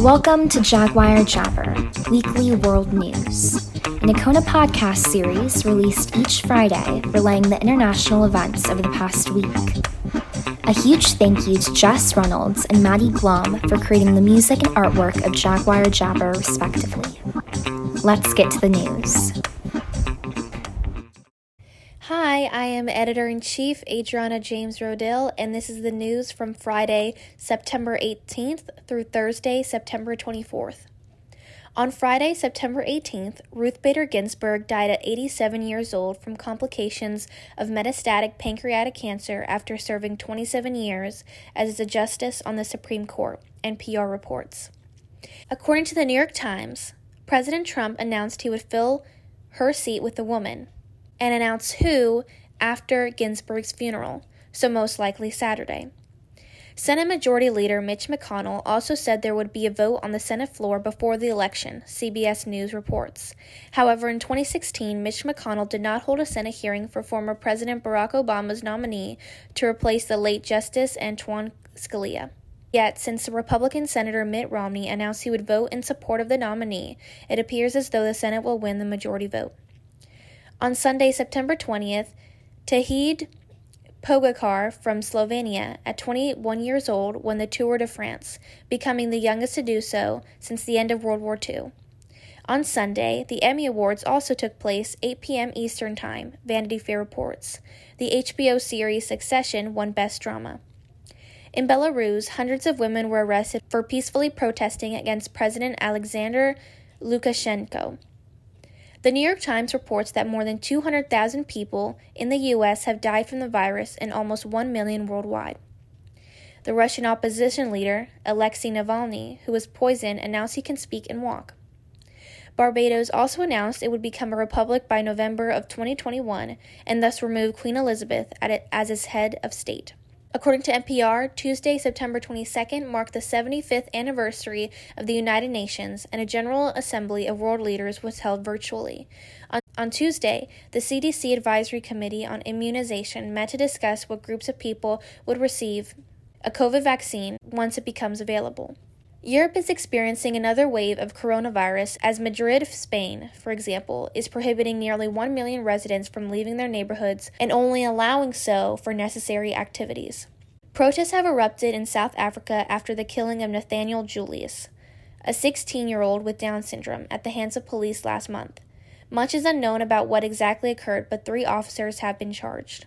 Welcome to Jaguar Jabber, weekly world news, an Icona podcast series released each Friday relaying the international events of the past week. A huge thank you to Jess Reynolds and Maddie Blom for creating the music and artwork of Jaguar Jabber, respectively. Let's get to the news. Hi, I am editor in chief Adriana James Rodell, and this is the news from Friday, September 18th through Thursday, September 24th. On Friday, September 18th, Ruth Bader Ginsburg died at 87 years old from complications of metastatic pancreatic cancer after serving 27 years as a justice on the Supreme Court, NPR reports. According to the New York Times, President Trump announced he would fill her seat with a woman and announce who after Ginsburg's funeral, so most likely Saturday. Senate Majority Leader Mitch McConnell also said there would be a vote on the Senate floor before the election, CBS News reports. However, in 2016, Mitch McConnell did not hold a Senate hearing for former President Barack Obama's nominee to replace the late Justice Antonin Scalia. Yet, since the Republican Senator Mitt Romney announced he would vote in support of the nominee, it appears as though the Senate will win the majority vote. On Sunday, September 20th, Tadej Pogacar from Slovenia, at 21 years old, won the Tour de France, becoming the youngest to do so since the end of World War II. On Sunday, the Emmy Awards also took place 8 p.m. Eastern Time, Vanity Fair reports. The HBO series Succession won Best Drama. In Belarus, hundreds of women were arrested for peacefully protesting against President Alexander Lukashenko. The New York Times reports that more than 200,000 people in the U.S. have died from the virus and almost 1 million worldwide. The Russian opposition leader, Alexei Navalny, who was poisoned, announced he can speak and walk. Barbados also announced it would become a republic by November of 2021 and thus remove Queen Elizabeth as its head of state. According to NPR, Tuesday, September 22nd marked the 75th anniversary of the United Nations, and a General Assembly of World Leaders was held virtually. On, on, Tuesday, the CDC Advisory Committee on Immunization met to discuss what groups of people would receive a COVID vaccine once it becomes available. Europe is experiencing another wave of coronavirus as Madrid, Spain, for example, is prohibiting nearly 1 million residents from leaving their neighborhoods and only allowing so for necessary activities. Protests have erupted in South Africa after the killing of Nathaniel Julius, a 16 year old with Down syndrome, at the hands of police last month. Much is unknown about what exactly occurred, but three officers have been charged.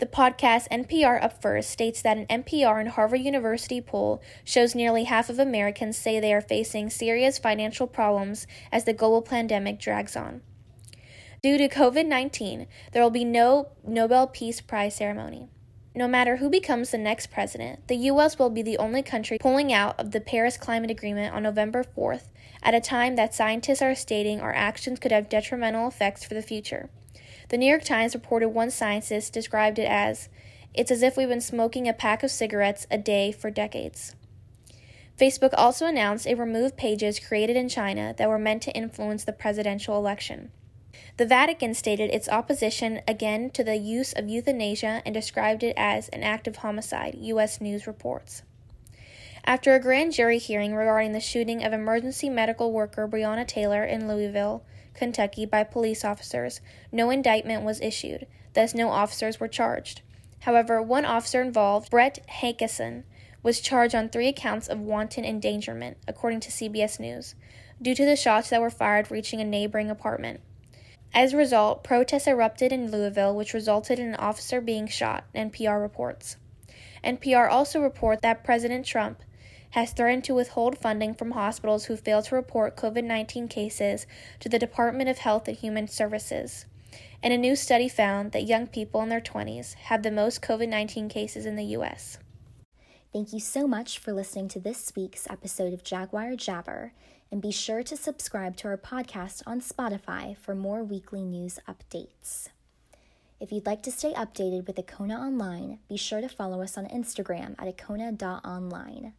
The podcast NPR Up First states that an NPR and Harvard University poll shows nearly half of Americans say they are facing serious financial problems as the global pandemic drags on. Due to COVID 19, there will be no Nobel Peace Prize ceremony. No matter who becomes the next president, the U.S. will be the only country pulling out of the Paris Climate Agreement on November 4th, at a time that scientists are stating our actions could have detrimental effects for the future. The New York Times reported one scientist described it as it's as if we've been smoking a pack of cigarettes a day for decades. Facebook also announced it removed pages created in China that were meant to influence the presidential election. The Vatican stated its opposition again to the use of euthanasia and described it as an act of homicide, U.S. News reports. After a grand jury hearing regarding the shooting of emergency medical worker Breonna Taylor in Louisville, Kentucky by police officers, no indictment was issued, thus, no officers were charged. However, one officer involved, Brett Hankison, was charged on three counts of wanton endangerment, according to CBS News, due to the shots that were fired reaching a neighboring apartment. As a result, protests erupted in Louisville, which resulted in an officer being shot, NPR reports. NPR also reports that President Trump has threatened to withhold funding from hospitals who fail to report COVID 19 cases to the Department of Health and Human Services. And a new study found that young people in their 20s have the most COVID 19 cases in the U.S. Thank you so much for listening to this week's episode of Jaguar Jabber, and be sure to subscribe to our podcast on Spotify for more weekly news updates. If you'd like to stay updated with Icona Online, be sure to follow us on Instagram at icona.online.